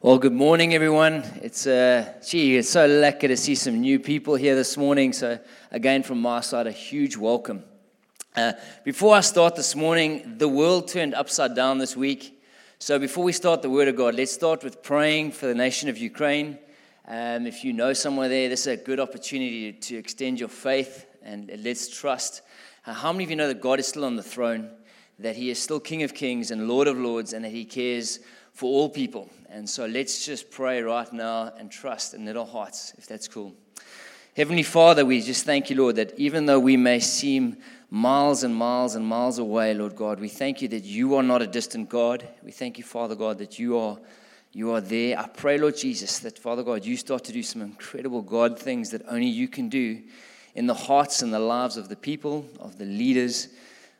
Well, good morning, everyone. It's uh, gee, it's so lucky to see some new people here this morning. So, again, from my side, a huge welcome. Uh, before I start this morning, the world turned upside down this week. So, before we start the Word of God, let's start with praying for the nation of Ukraine. Um, if you know someone there, this is a good opportunity to extend your faith and let's trust. Uh, how many of you know that God is still on the throne, that He is still King of Kings and Lord of Lords, and that He cares for all people? And so let's just pray right now and trust in little hearts, if that's cool. Heavenly Father, we just thank you, Lord, that even though we may seem miles and miles and miles away, Lord God, we thank you that you are not a distant God. We thank you, Father God, that you are you are there. I pray, Lord Jesus, that Father God, you start to do some incredible God things that only you can do in the hearts and the lives of the people, of the leaders,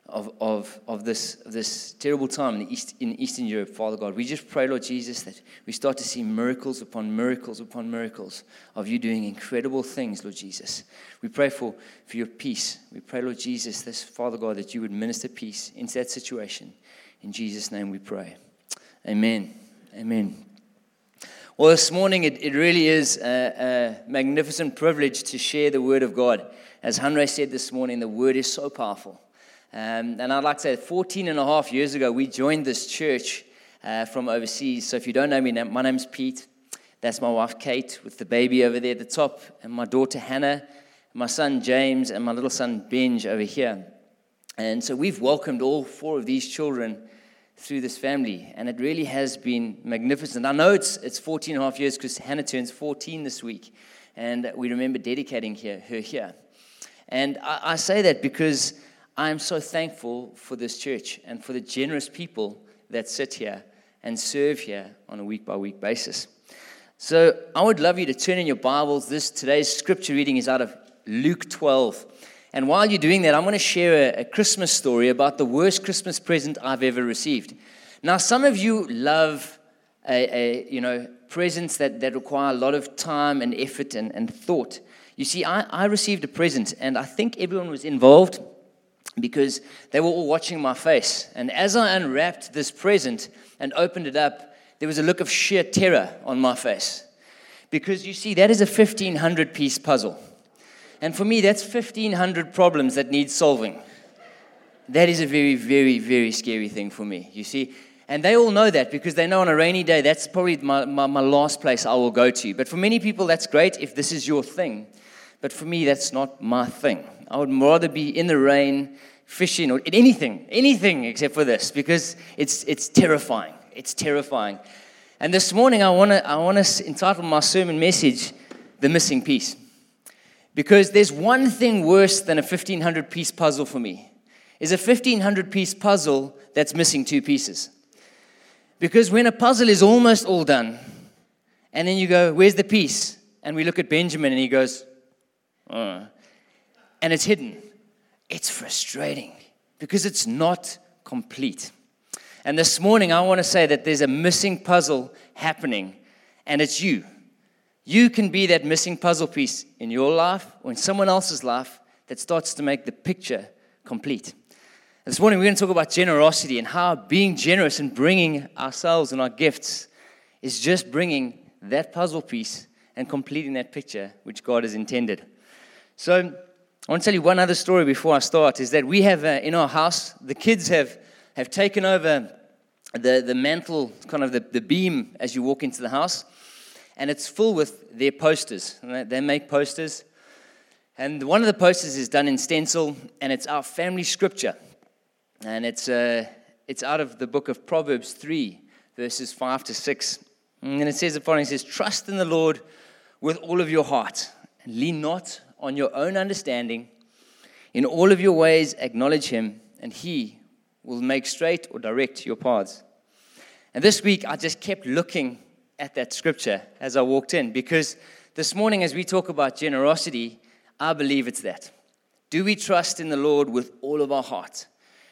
of, of, of, this, this terrible time in, East, in Eastern Europe, Father God. We just pray, Lord Jesus, that we start to see miracles upon miracles upon miracles of you doing incredible things, Lord Jesus. We pray for, for your peace. We pray, Lord Jesus, this, Father God, that you would minister peace into that situation. In Jesus' name we pray. Amen. Amen. Well, this morning it, it really is a, a magnificent privilege to share the Word of God. As Henry said this morning, the Word is so powerful. Um, and I'd like to say 14 and a half years ago, we joined this church uh, from overseas. So if you don't know me, my name's Pete. That's my wife, Kate, with the baby over there at the top, and my daughter, Hannah, my son, James, and my little son, Benj, over here. And so we've welcomed all four of these children through this family, and it really has been magnificent. I know it's, it's 14 and a half years because Hannah turns 14 this week, and we remember dedicating her, her here. And I, I say that because I am so thankful for this church and for the generous people that sit here and serve here on a week by week basis. So I would love you to turn in your Bibles. This today's scripture reading is out of Luke 12. And while you're doing that, I'm going to share a, a Christmas story about the worst Christmas present I've ever received. Now, some of you love a, a, you know presents that, that require a lot of time and effort and, and thought. You see, I, I received a present, and I think everyone was involved because they were all watching my face. And as I unwrapped this present and opened it up, there was a look of sheer terror on my face. Because you see, that is a 1500 piece puzzle. And for me, that's 1500 problems that need solving. That is a very, very, very scary thing for me, you see. And they all know that because they know on a rainy day, that's probably my, my, my last place I will go to. But for many people, that's great if this is your thing. But for me, that's not my thing. I would rather be in the rain, fishing, or anything, anything except for this, because it's, it's terrifying. It's terrifying. And this morning, I want to I wanna entitle my sermon message, The Missing Piece. Because there's one thing worse than a 1500 piece puzzle for me, is a 1500 piece puzzle that's missing two pieces. Because when a puzzle is almost all done, and then you go, Where's the piece? And we look at Benjamin and he goes, oh and it's hidden. It's frustrating because it's not complete. And this morning, I want to say that there's a missing puzzle happening, and it's you. You can be that missing puzzle piece in your life or in someone else's life that starts to make the picture complete. This morning, we're going to talk about generosity and how being generous and bringing ourselves and our gifts is just bringing that puzzle piece and completing that picture which God has intended. So, I want to tell you one other story before I start is that we have uh, in our house, the kids have, have taken over the, the mantle, kind of the, the beam as you walk into the house, and it's full with their posters. They make posters. And one of the posters is done in stencil, and it's our family scripture. And it's, uh, it's out of the book of Proverbs 3, verses 5 to 6. And it says the following it says, Trust in the Lord with all of your heart, and lean not on your own understanding. In all of your ways, acknowledge Him, and He will make straight or direct your paths. And this week, I just kept looking at that scripture as I walked in because this morning, as we talk about generosity, I believe it's that. Do we trust in the Lord with all of our heart?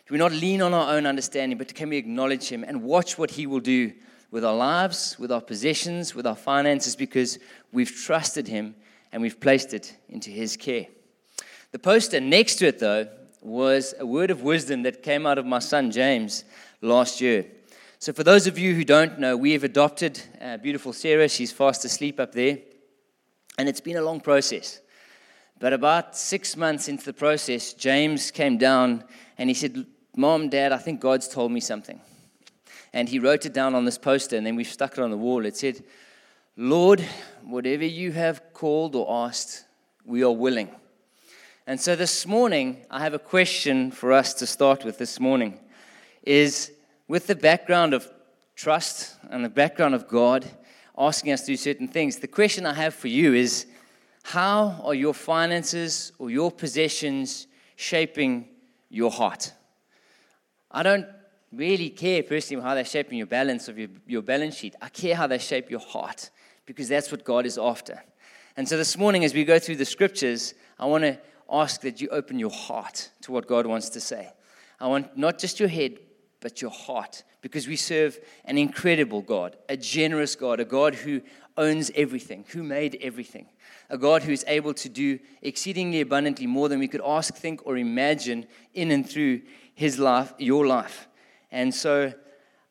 Do we not lean on our own understanding, but can we acknowledge Him and watch what He will do with our lives, with our possessions, with our finances, because we've trusted Him and we've placed it into his care. The poster next to it, though, was a word of wisdom that came out of my son James last year. So, for those of you who don't know, we have adopted uh, beautiful Sarah. She's fast asleep up there. And it's been a long process. But about six months into the process, James came down and he said, Mom, Dad, I think God's told me something. And he wrote it down on this poster, and then we stuck it on the wall. It said, Lord, whatever you have called or asked, we are willing. And so this morning, I have a question for us to start with this morning. Is with the background of trust and the background of God asking us to do certain things, the question I have for you is how are your finances or your possessions shaping your heart? I don't really care personally how they're shaping your balance of your, your balance sheet. I care how they shape your heart because that's what God is after. And so this morning, as we go through the scriptures, I want to ask that you open your heart to what God wants to say. I want not just your head, but your heart, because we serve an incredible God, a generous God, a God who owns everything, who made everything, a God who is able to do exceedingly abundantly more than we could ask, think, or imagine in and through his life, your life. And so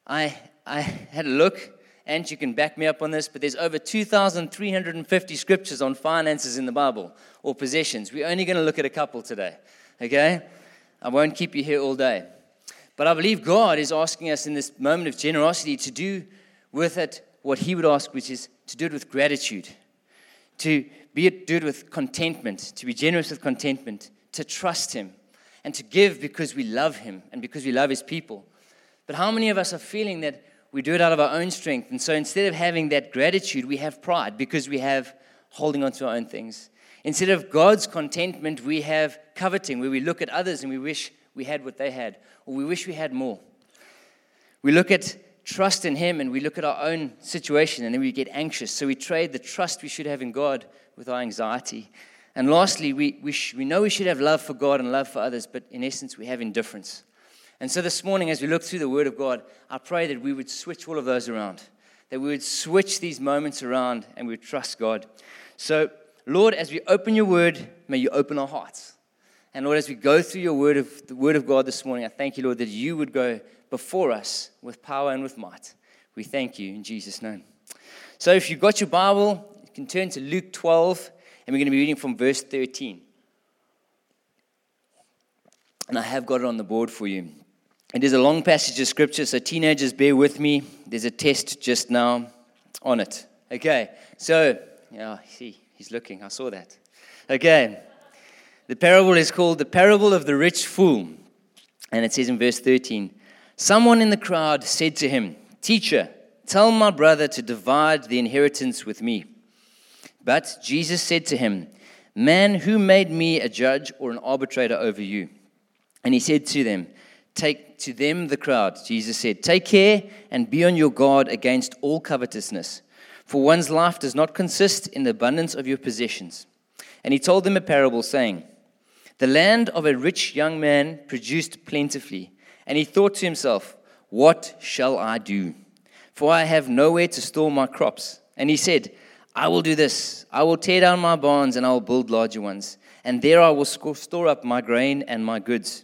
I, I had a look, and you can back me up on this, but there's over 2,350 scriptures on finances in the Bible or possessions. We're only going to look at a couple today, okay? I won't keep you here all day. But I believe God is asking us in this moment of generosity to do with it what He would ask, which is to do it with gratitude, to be it, do it with contentment, to be generous with contentment, to trust Him, and to give because we love Him and because we love His people. But how many of us are feeling that we do it out of our own strength? And so instead of having that gratitude, we have pride because we have holding on to our own things. Instead of God's contentment, we have coveting, where we look at others and we wish we had what they had, or we wish we had more. We look at trust in Him and we look at our own situation and then we get anxious. So we trade the trust we should have in God with our anxiety. And lastly, we, we, sh- we know we should have love for God and love for others, but in essence, we have indifference. And so this morning, as we look through the Word of God, I pray that we would switch all of those around, that we would switch these moments around and we would trust God. So, Lord, as we open your Word, may you open our hearts. And Lord, as we go through your word of the word of God this morning, I thank you, Lord, that you would go before us with power and with might. We thank you in Jesus' name. So if you've got your Bible, you can turn to Luke 12, and we're going to be reading from verse 13. And I have got it on the board for you. It is a long passage of scripture, so teenagers, bear with me. There's a test just now on it. Okay, so, yeah, see, he's looking. I saw that. Okay. The parable is called the parable of the rich fool. And it says in verse 13 Someone in the crowd said to him, Teacher, tell my brother to divide the inheritance with me. But Jesus said to him, Man, who made me a judge or an arbitrator over you? And he said to them, Take to them the crowd, Jesus said, Take care and be on your guard against all covetousness, for one's life does not consist in the abundance of your possessions. And he told them a parable, saying, the land of a rich young man produced plentifully, and he thought to himself, What shall I do? For I have nowhere to store my crops. And he said, I will do this I will tear down my barns, and I will build larger ones, and there I will store up my grain and my goods.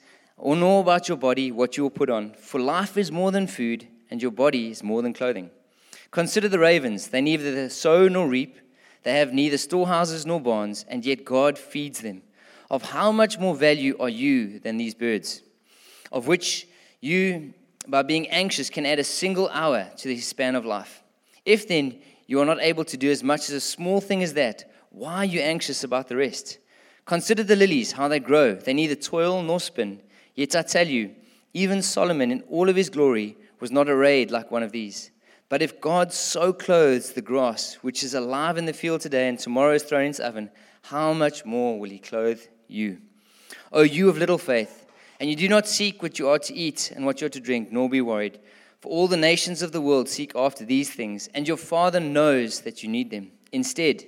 or know about your body, what you will put on. For life is more than food, and your body is more than clothing. Consider the ravens, they neither sow nor reap, they have neither storehouses nor barns, and yet God feeds them of how much more value are you than these birds, of which you, by being anxious, can add a single hour to the span of life? If then you are not able to do as much as a small thing as that, why are you anxious about the rest? Consider the lilies, how they grow. They neither toil nor spin. Yet I tell you, even Solomon in all of his glory was not arrayed like one of these. But if God so clothes the grass, which is alive in the field today and tomorrow is thrown into oven, how much more will he clothe you. O you of little faith, and you do not seek what you are to eat and what you are to drink, nor be worried. For all the nations of the world seek after these things, and your Father knows that you need them. Instead,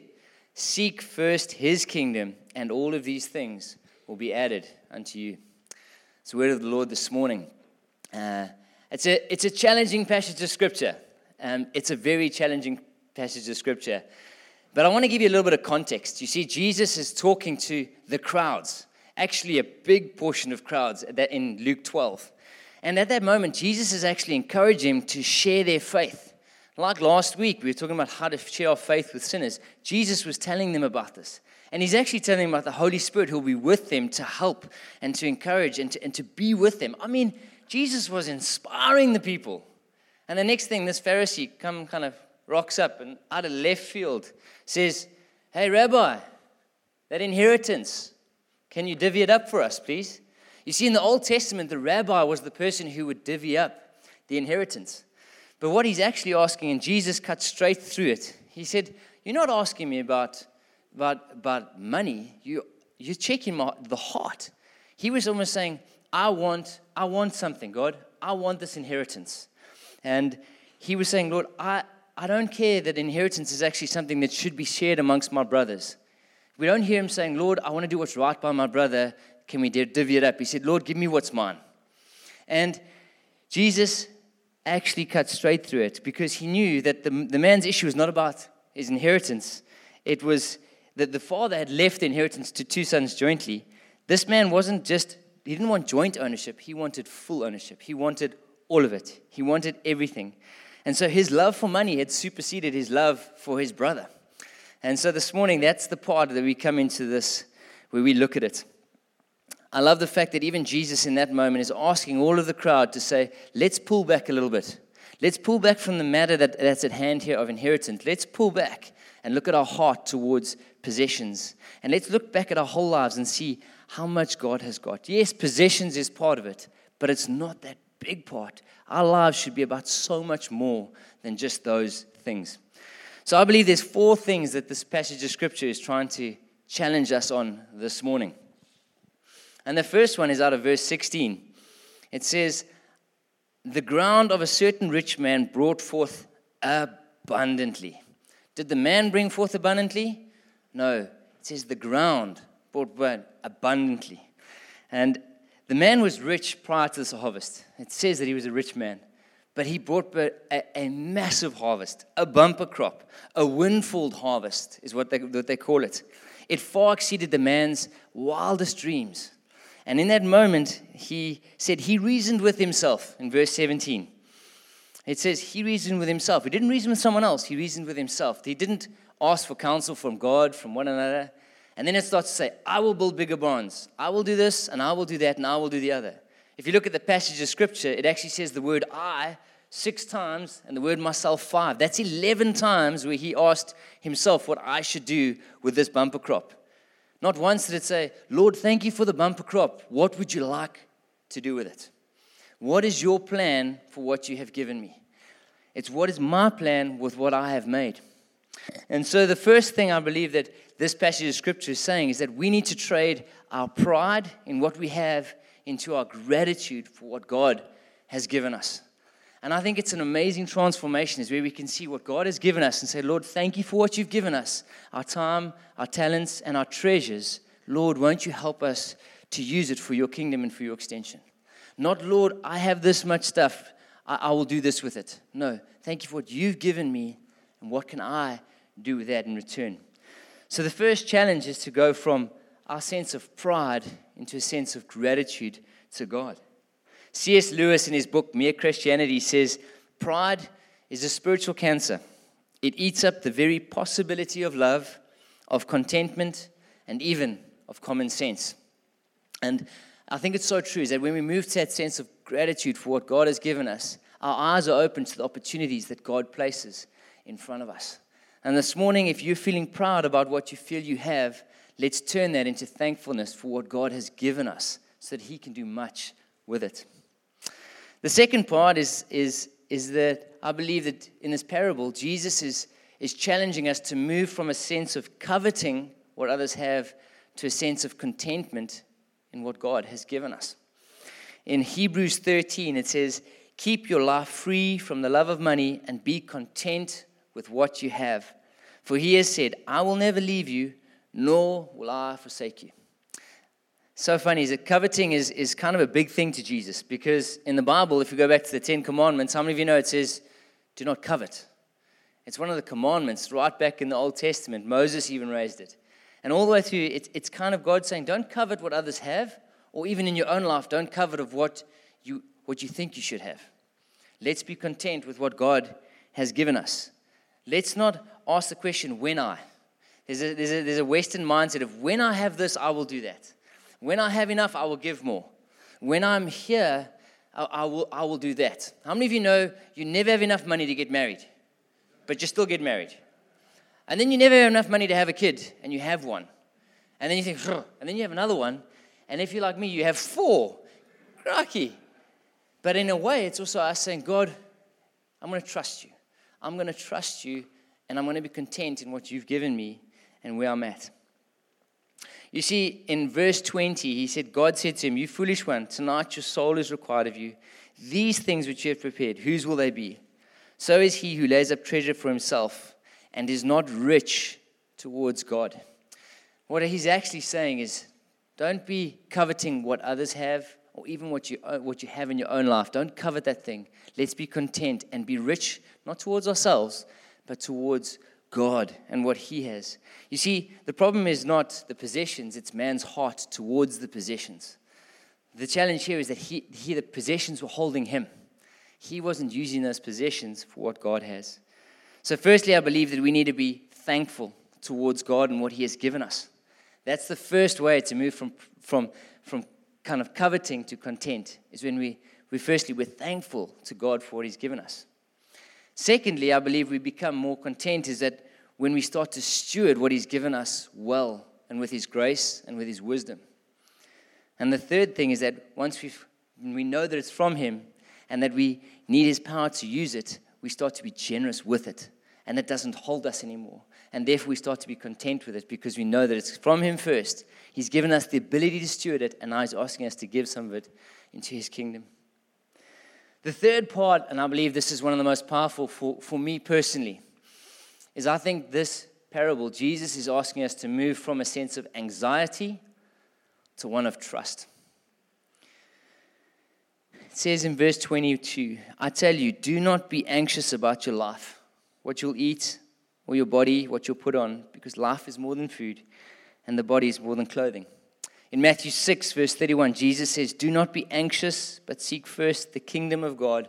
seek first his kingdom, and all of these things will be added unto you. It's the word of the Lord this morning. Uh, it's, a, it's a challenging passage of scripture. Um, it's a very challenging passage of scripture. But I want to give you a little bit of context. You see, Jesus is talking to the crowds, actually, a big portion of crowds that in Luke 12. And at that moment, Jesus is actually encouraging them to share their faith. Like last week, we were talking about how to share our faith with sinners. Jesus was telling them about this. And he's actually telling them about the Holy Spirit who will be with them to help and to encourage and to, and to be with them. I mean, Jesus was inspiring the people. And the next thing, this Pharisee come kind of rocks up and out of left field says, Hey, Rabbi, that inheritance, can you divvy it up for us, please? You see, in the Old Testament, the rabbi was the person who would divvy up the inheritance. But what he's actually asking, and Jesus cut straight through it, he said, You're not asking me about, about, about money, you, you're checking my, the heart. He was almost saying, I want, I want something, God. I want this inheritance. And he was saying, Lord, I, I don't care that inheritance is actually something that should be shared amongst my brothers. We don't hear him saying, Lord, I want to do what's right by my brother can we divvy it up? He said, Lord, give me what's mine. And Jesus actually cut straight through it because he knew that the, the man's issue was not about his inheritance. It was that the father had left the inheritance to two sons jointly. This man wasn't just, he didn't want joint ownership, he wanted full ownership. He wanted all of it, he wanted everything. And so his love for money had superseded his love for his brother. And so this morning, that's the part that we come into this where we look at it. I love the fact that even Jesus in that moment is asking all of the crowd to say, let's pull back a little bit. Let's pull back from the matter that, that's at hand here of inheritance. Let's pull back and look at our heart towards possessions. And let's look back at our whole lives and see how much God has got. Yes, possessions is part of it, but it's not that big part. Our lives should be about so much more than just those things. So I believe there's four things that this passage of scripture is trying to challenge us on this morning. And the first one is out of verse 16. It says, The ground of a certain rich man brought forth abundantly. Did the man bring forth abundantly? No. It says the ground brought abundantly. And the man was rich prior to this harvest. It says that he was a rich man. But he brought a, a massive harvest, a bumper crop, a windfall harvest, is what they, what they call it. It far exceeded the man's wildest dreams. And in that moment, he said he reasoned with himself in verse 17. It says he reasoned with himself. He didn't reason with someone else, he reasoned with himself. He didn't ask for counsel from God, from one another. And then it starts to say, I will build bigger barns. I will do this, and I will do that, and I will do the other. If you look at the passage of scripture, it actually says the word I six times and the word myself five. That's 11 times where he asked himself what I should do with this bumper crop. Not once did it say, Lord, thank you for the bumper crop. What would you like to do with it? What is your plan for what you have given me? It's what is my plan with what I have made. And so, the first thing I believe that this passage of scripture is saying is that we need to trade our pride in what we have into our gratitude for what God has given us. And I think it's an amazing transformation is where we can see what God has given us and say, Lord, thank you for what you've given us our time, our talents, and our treasures. Lord, won't you help us to use it for your kingdom and for your extension? Not, Lord, I have this much stuff. I, I will do this with it. No, thank you for what you've given me, and what can I do that in return? So, the first challenge is to go from our sense of pride into a sense of gratitude to God. C.S. Lewis, in his book Mere Christianity, says pride is a spiritual cancer. It eats up the very possibility of love, of contentment, and even of common sense. And I think it's so true is that when we move to that sense of gratitude for what God has given us, our eyes are open to the opportunities that God places in front of us. And this morning, if you're feeling proud about what you feel you have, let's turn that into thankfulness for what God has given us so that He can do much with it. The second part is, is, is that I believe that in this parable, Jesus is, is challenging us to move from a sense of coveting what others have to a sense of contentment in what God has given us. In Hebrews 13, it says, Keep your life free from the love of money and be content with what you have. For he has said, I will never leave you, nor will I forsake you. So funny is that coveting is, is kind of a big thing to Jesus because in the Bible, if you go back to the Ten Commandments, how many of you know it says, do not covet? It's one of the commandments right back in the Old Testament. Moses even raised it. And all the way through, it's, it's kind of God saying, don't covet what others have, or even in your own life, don't covet of what you, what you think you should have. Let's be content with what God has given us. Let's not ask the question, when I? There's a, there's, a, there's a Western mindset of when I have this, I will do that. When I have enough, I will give more. When I'm here, I, I, will, I will do that. How many of you know you never have enough money to get married, but you still get married? And then you never have enough money to have a kid, and you have one. And then you think, and then you have another one. And if you're like me, you have four. Rocky. But in a way, it's also us saying, God, I'm going to trust you. I'm going to trust you, and I'm going to be content in what you've given me and where I'm at. You see, in verse 20, he said, God said to him, You foolish one, tonight your soul is required of you. These things which you have prepared, whose will they be? So is he who lays up treasure for himself and is not rich towards God. What he's actually saying is, don't be coveting what others have or even what you, uh, what you have in your own life. Don't covet that thing. Let's be content and be rich, not towards ourselves, but towards God and what He has. You see, the problem is not the possessions, it's man's heart towards the possessions. The challenge here is that he, he, the possessions were holding him. He wasn't using those possessions for what God has. So, firstly, I believe that we need to be thankful towards God and what He has given us. That's the first way to move from, from, from kind of coveting to content, is when we, we firstly, we're thankful to God for what He's given us. Secondly, I believe we become more content is that when we start to steward what He's given us well and with His grace and with His wisdom. And the third thing is that once we we know that it's from Him and that we need His power to use it, we start to be generous with it. And it doesn't hold us anymore. And therefore, we start to be content with it because we know that it's from Him first. He's given us the ability to steward it, and now He's asking us to give some of it into His kingdom. The third part, and I believe this is one of the most powerful for, for me personally, is I think this parable, Jesus is asking us to move from a sense of anxiety to one of trust. It says in verse 22 I tell you, do not be anxious about your life, what you'll eat, or your body, what you'll put on, because life is more than food, and the body is more than clothing. In Matthew 6, verse 31, Jesus says, Do not be anxious, but seek first the kingdom of God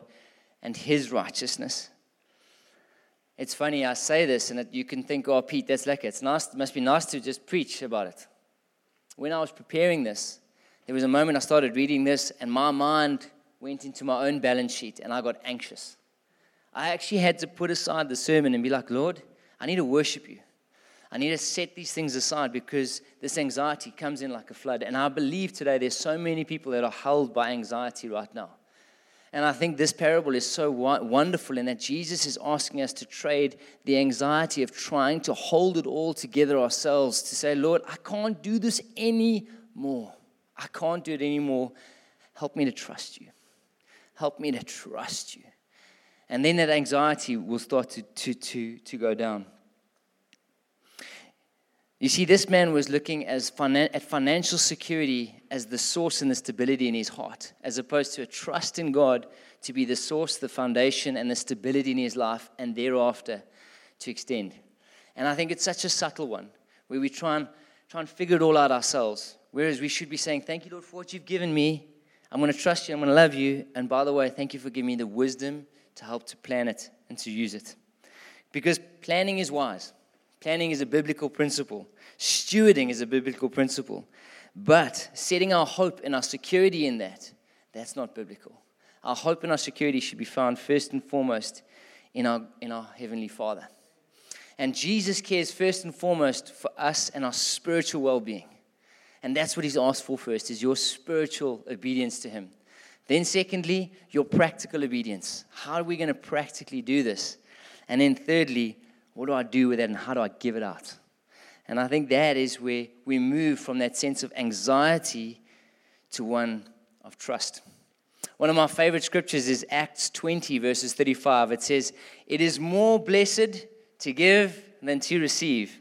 and his righteousness. It's funny, I say this, and that you can think, oh, Pete, that's like It's nice, it must be nice to just preach about it. When I was preparing this, there was a moment I started reading this, and my mind went into my own balance sheet, and I got anxious. I actually had to put aside the sermon and be like, Lord, I need to worship you. I need to set these things aside because this anxiety comes in like a flood. And I believe today there's so many people that are held by anxiety right now. And I think this parable is so wonderful in that Jesus is asking us to trade the anxiety of trying to hold it all together ourselves to say, Lord, I can't do this anymore. I can't do it anymore. Help me to trust you. Help me to trust you. And then that anxiety will start to, to, to, to go down. You see, this man was looking as at financial security as the source and the stability in his heart, as opposed to a trust in God to be the source, the foundation, and the stability in his life, and thereafter to extend. And I think it's such a subtle one where we try and, try and figure it all out ourselves, whereas we should be saying, Thank you, Lord, for what you've given me. I'm going to trust you. I'm going to love you. And by the way, thank you for giving me the wisdom to help to plan it and to use it. Because planning is wise. Planning is a biblical principle. Stewarding is a biblical principle. But setting our hope and our security in that, that's not biblical. Our hope and our security should be found first and foremost in our, in our Heavenly Father. And Jesus cares first and foremost for us and our spiritual well being. And that's what He's asked for first, is your spiritual obedience to Him. Then, secondly, your practical obedience. How are we going to practically do this? And then, thirdly, what do I do with that and how do I give it out? And I think that is where we move from that sense of anxiety to one of trust. one of my favorite scriptures is Acts 20, verses 35. It says, It is more blessed to give than to receive.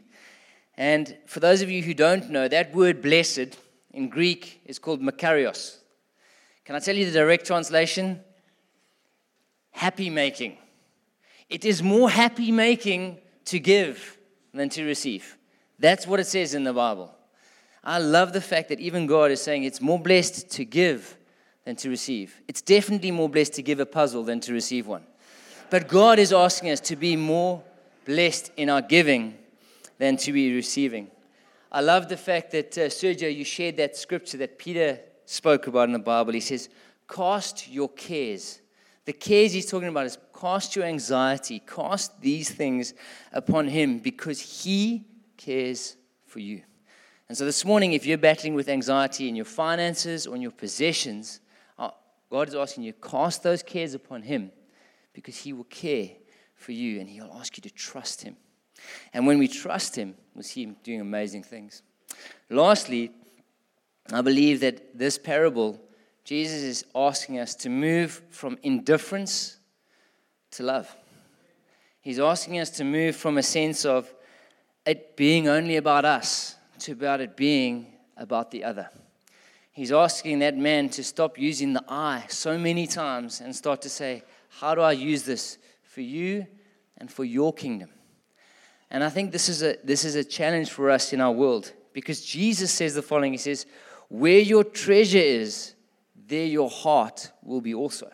And for those of you who don't know, that word blessed in Greek is called makarios. Can I tell you the direct translation? Happy making. It is more happy making to give than to receive. That's what it says in the Bible. I love the fact that even God is saying it's more blessed to give than to receive. It's definitely more blessed to give a puzzle than to receive one. But God is asking us to be more blessed in our giving than to be receiving. I love the fact that, uh, Sergio, you shared that scripture that Peter spoke about in the Bible. He says, Cast your cares. The cares he's talking about is cast your anxiety, cast these things upon him because he cares for you. And so this morning, if you're battling with anxiety in your finances or in your possessions, uh, God is asking you, cast those cares upon him because he will care for you and he'll ask you to trust him. And when we trust him, we see him doing amazing things. Lastly, I believe that this parable, Jesus is asking us to move from indifference to love. He's asking us to move from a sense of it being only about us to about it being about the other. He's asking that man to stop using the I so many times and start to say, How do I use this for you and for your kingdom? And I think this is a, this is a challenge for us in our world because Jesus says the following He says, Where your treasure is, there your heart will be also.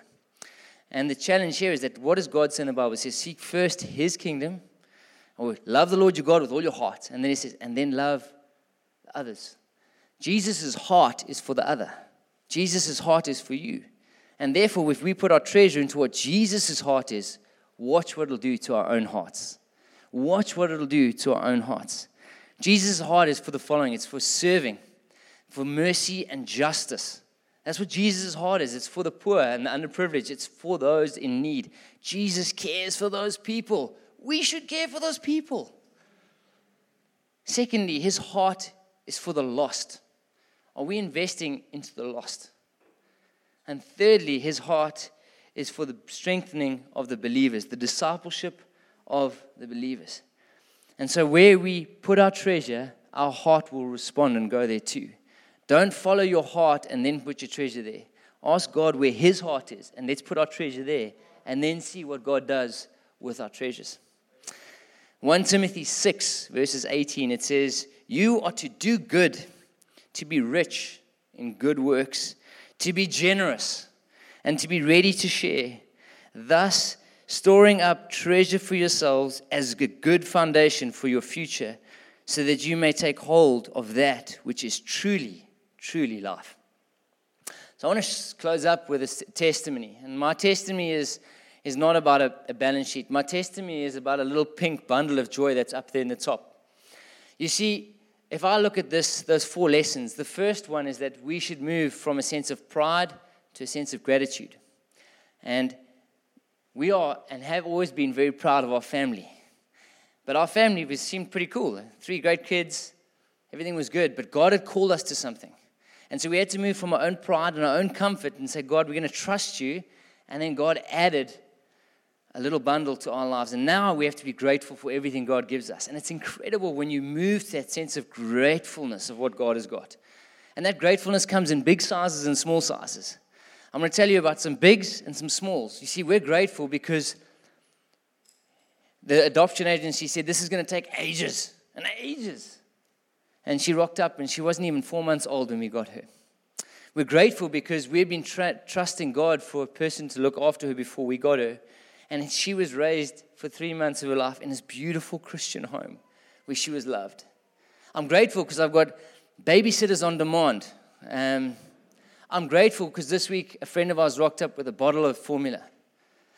And the challenge here is that what does God say in the Bible? It says, Seek first His kingdom, or love the Lord your God with all your heart. And then He says, And then love others. Jesus' heart is for the other, Jesus' heart is for you. And therefore, if we put our treasure into what Jesus' heart is, watch what it'll do to our own hearts. Watch what it'll do to our own hearts. Jesus' heart is for the following it's for serving, for mercy and justice. That's what Jesus' heart is. It's for the poor and the underprivileged, it's for those in need. Jesus cares for those people. We should care for those people. Secondly, his heart is for the lost. Are we investing into the lost? And thirdly, his heart is for the strengthening of the believers, the discipleship of the believers. And so, where we put our treasure, our heart will respond and go there too. Don't follow your heart and then put your treasure there. Ask God where His heart is, and let's put our treasure there, and then see what God does with our treasures. 1 Timothy 6, verses 18, it says, You are to do good, to be rich in good works, to be generous, and to be ready to share. Thus, storing up treasure for yourselves as a good foundation for your future, so that you may take hold of that which is truly, truly life. So I want to close up with a testimony. And my testimony is, is not about a, a balance sheet. My testimony is about a little pink bundle of joy that's up there in the top. You see, if I look at this, those four lessons, the first one is that we should move from a sense of pride to a sense of gratitude. And we are and have always been very proud of our family. But our family seemed pretty cool. Three great kids, everything was good, but God had called us to something. And so we had to move from our own pride and our own comfort and say, God, we're going to trust you. And then God added a little bundle to our lives. And now we have to be grateful for everything God gives us. And it's incredible when you move to that sense of gratefulness of what God has got. And that gratefulness comes in big sizes and small sizes. I'm going to tell you about some bigs and some smalls. You see, we're grateful because the adoption agency said this is going to take ages and ages. And she rocked up and she wasn't even four months old when we got her. We're grateful because we've been tra- trusting God for a person to look after her before we got her. And she was raised for three months of her life in this beautiful Christian home where she was loved. I'm grateful because I've got babysitters on demand. Um, I'm grateful because this week a friend of ours rocked up with a bottle of formula.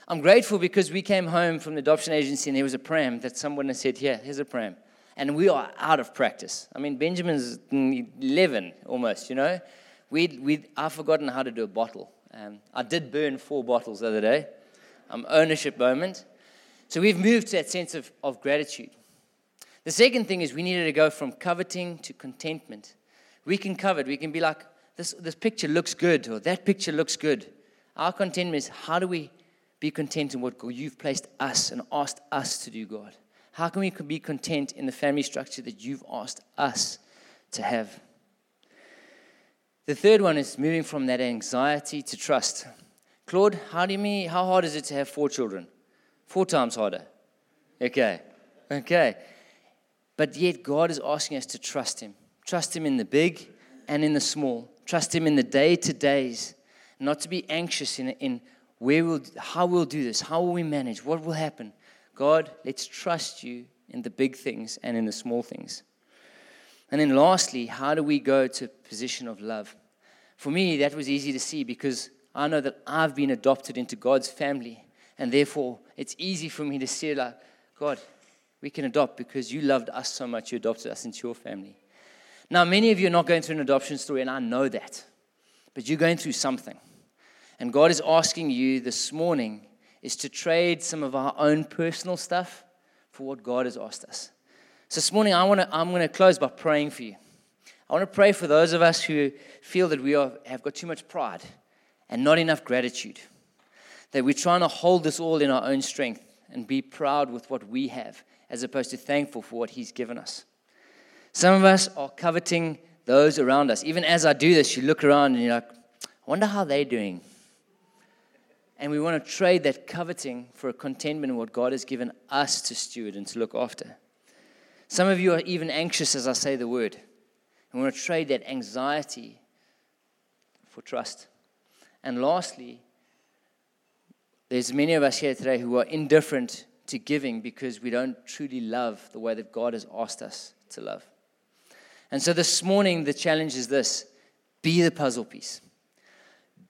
I'm grateful because we came home from the adoption agency and there was a pram that someone had said, Here, here's a pram. And we are out of practice. I mean, Benjamin's 11 almost, you know. We'd, we'd, I've forgotten how to do a bottle. Um, I did burn four bottles the other day. Um, ownership moment. So we've moved to that sense of, of gratitude. The second thing is we needed to go from coveting to contentment. We can covet. We can be like, this, this picture looks good, or that picture looks good. Our contentment is how do we be content in what you've placed us and asked us to do, God? How can we be content in the family structure that you've asked us to have? The third one is moving from that anxiety to trust. Claude, how do you mean, how hard is it to have four children? Four times harder. Okay. Okay. But yet God is asking us to trust Him. Trust Him in the big and in the small. Trust Him in the day to days. Not to be anxious in, in where we'll, how we'll do this, how will we manage, what will happen. God, let's trust you in the big things and in the small things. And then lastly, how do we go to position of love? For me, that was easy to see because I know that I've been adopted into God's family. And therefore, it's easy for me to see, like, God, we can adopt because you loved us so much, you adopted us into your family. Now, many of you are not going through an adoption story, and I know that. But you're going through something. And God is asking you this morning is to trade some of our own personal stuff for what God has asked us. So this morning, I wanna, I'm going to close by praying for you. I want to pray for those of us who feel that we are, have got too much pride and not enough gratitude. That we're trying to hold this all in our own strength and be proud with what we have as opposed to thankful for what He's given us. Some of us are coveting those around us. Even as I do this, you look around and you're like, I wonder how they're doing. And we want to trade that coveting for a contentment in what God has given us to steward and to look after. Some of you are even anxious as I say the word. And we want to trade that anxiety for trust. And lastly, there's many of us here today who are indifferent to giving because we don't truly love the way that God has asked us to love. And so this morning, the challenge is this be the puzzle piece.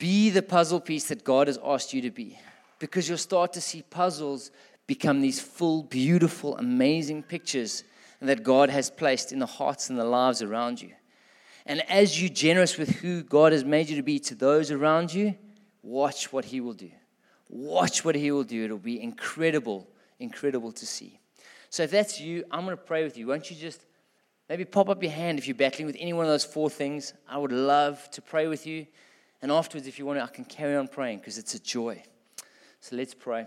Be the puzzle piece that God has asked you to be. Because you'll start to see puzzles become these full, beautiful, amazing pictures that God has placed in the hearts and the lives around you. And as you're generous with who God has made you to be to those around you, watch what He will do. Watch what He will do. It'll be incredible, incredible to see. So if that's you, I'm going to pray with you. Won't you just maybe pop up your hand if you're battling with any one of those four things? I would love to pray with you. And afterwards, if you want to, I can carry on praying because it's a joy. So let's pray.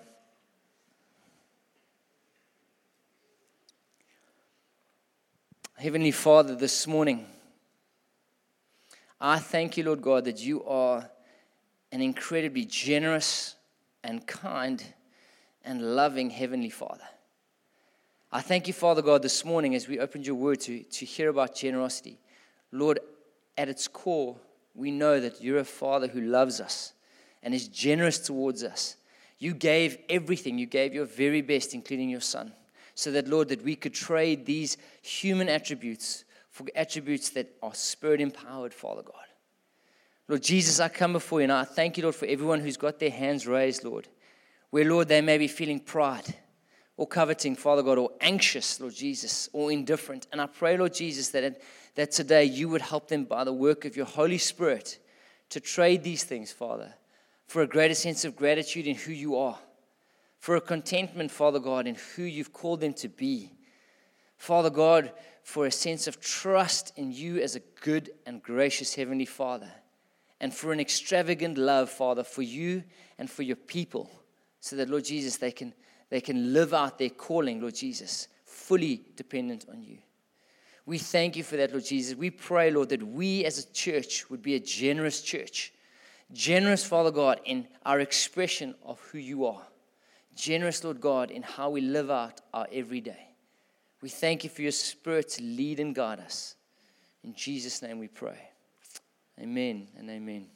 Heavenly Father, this morning, I thank you, Lord God, that you are an incredibly generous and kind and loving Heavenly Father. I thank you, Father God, this morning as we opened your word to, to hear about generosity. Lord, at its core, we know that you're a father who loves us and is generous towards us. You gave everything, you gave your very best, including your son, so that, Lord, that we could trade these human attributes for attributes that are spirit empowered, Father God. Lord Jesus, I come before you and I thank you, Lord, for everyone who's got their hands raised, Lord, where, Lord, they may be feeling pride or coveting, Father God, or anxious, Lord Jesus, or indifferent. And I pray, Lord Jesus, that, that today you would help them by the work of your Holy Spirit to trade these things, Father, for a greater sense of gratitude in who you are, for a contentment, Father God, in who you've called them to be. Father God, for a sense of trust in you as a good and gracious Heavenly Father, and for an extravagant love, Father, for you and for your people, so that, Lord Jesus, they can they can live out their calling, Lord Jesus, fully dependent on you. We thank you for that, Lord Jesus. We pray, Lord, that we as a church would be a generous church. Generous, Father God, in our expression of who you are. Generous, Lord God, in how we live out our everyday. We thank you for your spirit to lead and guide us. In Jesus' name we pray. Amen and amen.